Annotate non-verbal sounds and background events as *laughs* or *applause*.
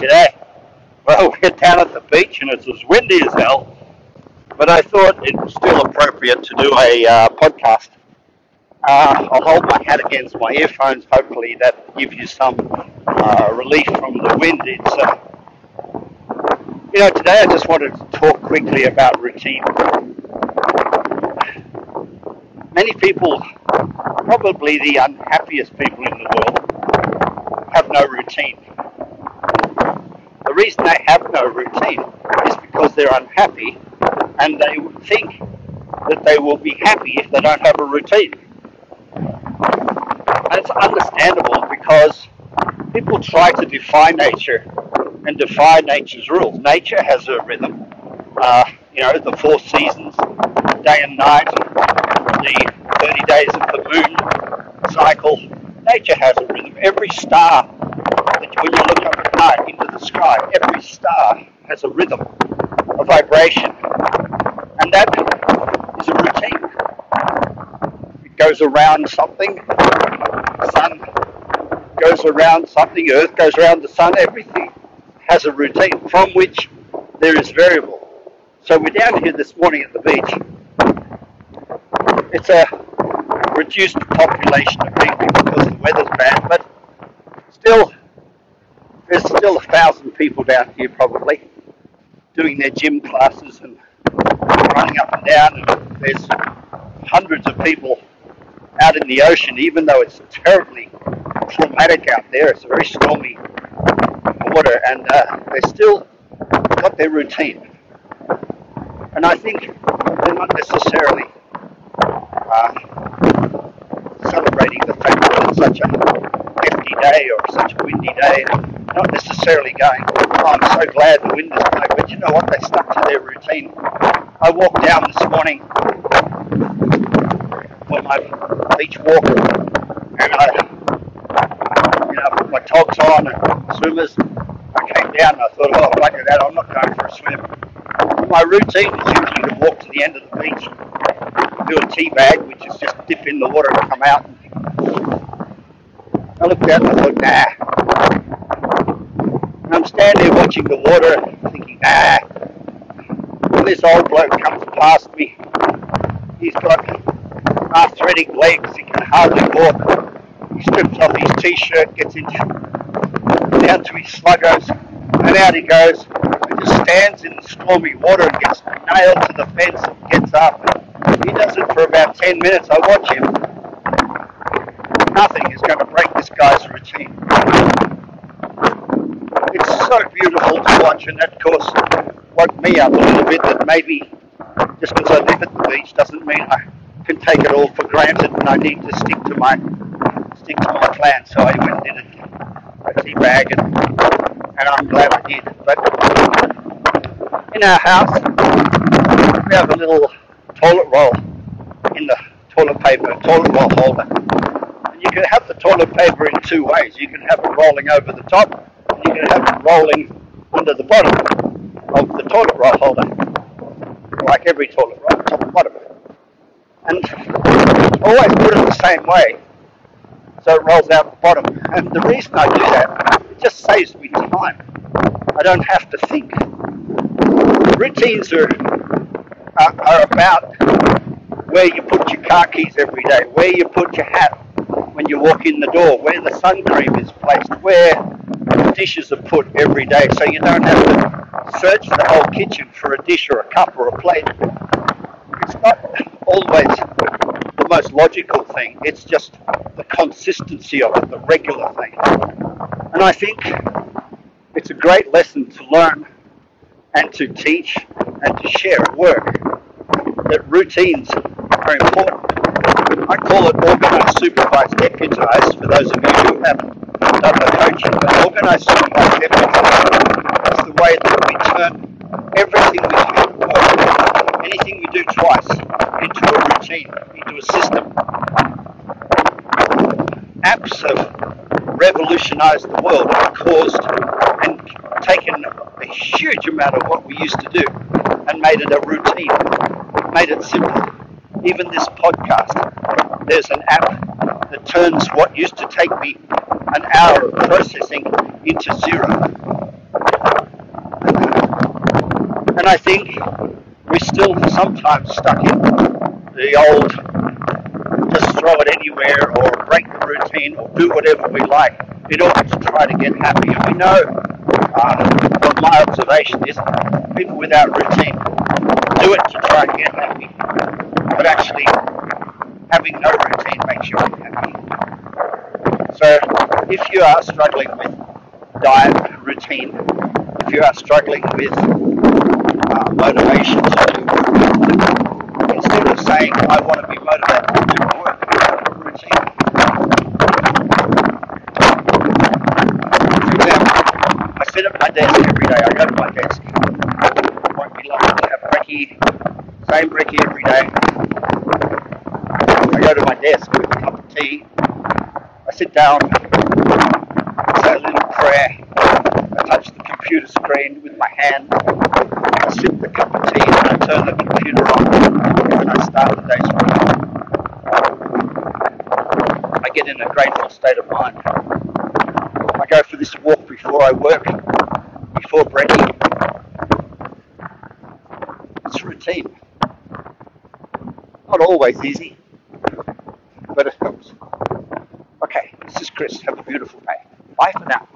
G'day. Well, *laughs* we're down at the beach and it's as windy as hell, but I thought it was still appropriate to do a uh, podcast. Uh, I'll hold my hat against my earphones. Hopefully, that gives you some uh, relief from the wind. It's, uh, you know, today I just wanted to talk quickly about routine. Many people, probably the unhappiest people in the world, have no routine. The reason they have no routine is because they're unhappy and they think that they will be happy if they don't have a routine. And it's understandable because people try to defy nature and defy nature's rules. Nature has a rhythm, uh, you know, the four seasons, day and night, the 30 days of the moon cycle. Nature has a rhythm. Every star, when you look up at night into the sky, every star has a rhythm, a vibration. And that is a routine. It goes around something, the sun goes around something, earth goes around the sun, everything has a routine from which there is variable. So we're down here this morning at the beach. It's a reduced population of people because the weather's bad, but still, still a thousand people down here probably doing their gym classes and running up and down, and there's hundreds of people out in the ocean, even though it's terribly traumatic out there. It's a very stormy water, and uh, they still got their routine. And I think they're not necessarily uh, celebrating the fact that it's such a hefty day or such a windy day, not necessarily going, oh, I'm so glad the wind is blowing, but you know what, they stuck to their routine. I walked down this morning for my beach walk, and I, you know, put my togs on and swimmers. I came down and I thought, oh, look at that, I'm not going for a swim. My routine is usually to walk to the end of the beach, do a tea bag, which is just dip in the water and come out. I looked out and I thought, nah. And I'm standing there watching the water, thinking, nah. And this old bloke comes past me. He's got arthritic legs, he can hardly walk. He strips off his t-shirt, gets into down to his sluggos, and out he goes, and just stands in the stormy water and gets nailed to the fence and gets up. He does it for about 10 minutes. I watch him. Nothing is going to break this guy's routine. It's so beautiful to watch, and that, of course, woke me up a little bit that maybe just because I live at the beach doesn't mean I can take it all for granted and I need to stick to my stick to my plan. So I went and did a, tea bag and, and I'm glad I did. But in our house we have a little toilet roll in the toilet paper, toilet roll holder. You can have the toilet paper in two ways. You can have it rolling over the top and you can have it rolling under the bottom of the toilet roll holder. Like every toilet roll, top and bottom. And always put it the same way so it rolls out the bottom. And the reason I do that, it just saves me time. I don't have to think. Routines are, are, are about where you put your car keys every day, where you put your hat when you walk in the door, where the sun cream is placed, where the dishes are put every day so you don't have to search the whole kitchen for a dish or a cup or a plate. It's not always the most logical thing, it's just the consistency of it, the regular thing. And I think it's a great lesson to learn and to teach and to share at work that routines are important. I call it organized, supervised, deputized for those of you who haven't done the coaching, but organized, supervised, deputized is the way that we turn everything we do, anything we do twice, into a routine, into a system. Apps have revolutionized the world and caused and taken a huge amount of what we used to do and made it a routine, made it simple. Even this podcast, there's an app that turns what used to take me an hour of processing into zero. And I think we're still sometimes stuck in the old just throw it anywhere or break the routine or do whatever we like in order to try to get happy. And we know, uh, what my observation is, people without routine do it to try and get happy, having no routine makes you unhappy. So if you are struggling with diet routine, if you are struggling with uh, motivation to instead of saying I want to be motivated to work, routine. For example, I sit at my desk every day. I go to my desk. It won't be long. I have brekkie, same brekkie every day. I go to my desk with a cup of tea. I sit down, say a little prayer. I touch the computer screen with my hand. I sip the cup of tea and I turn the computer on and I start the day's work. I get in a grateful state of mind. I go for this walk before I work, before brekkie. It's routine. Not always easy, but it helps. Chris. Have a beautiful day. Bye for now.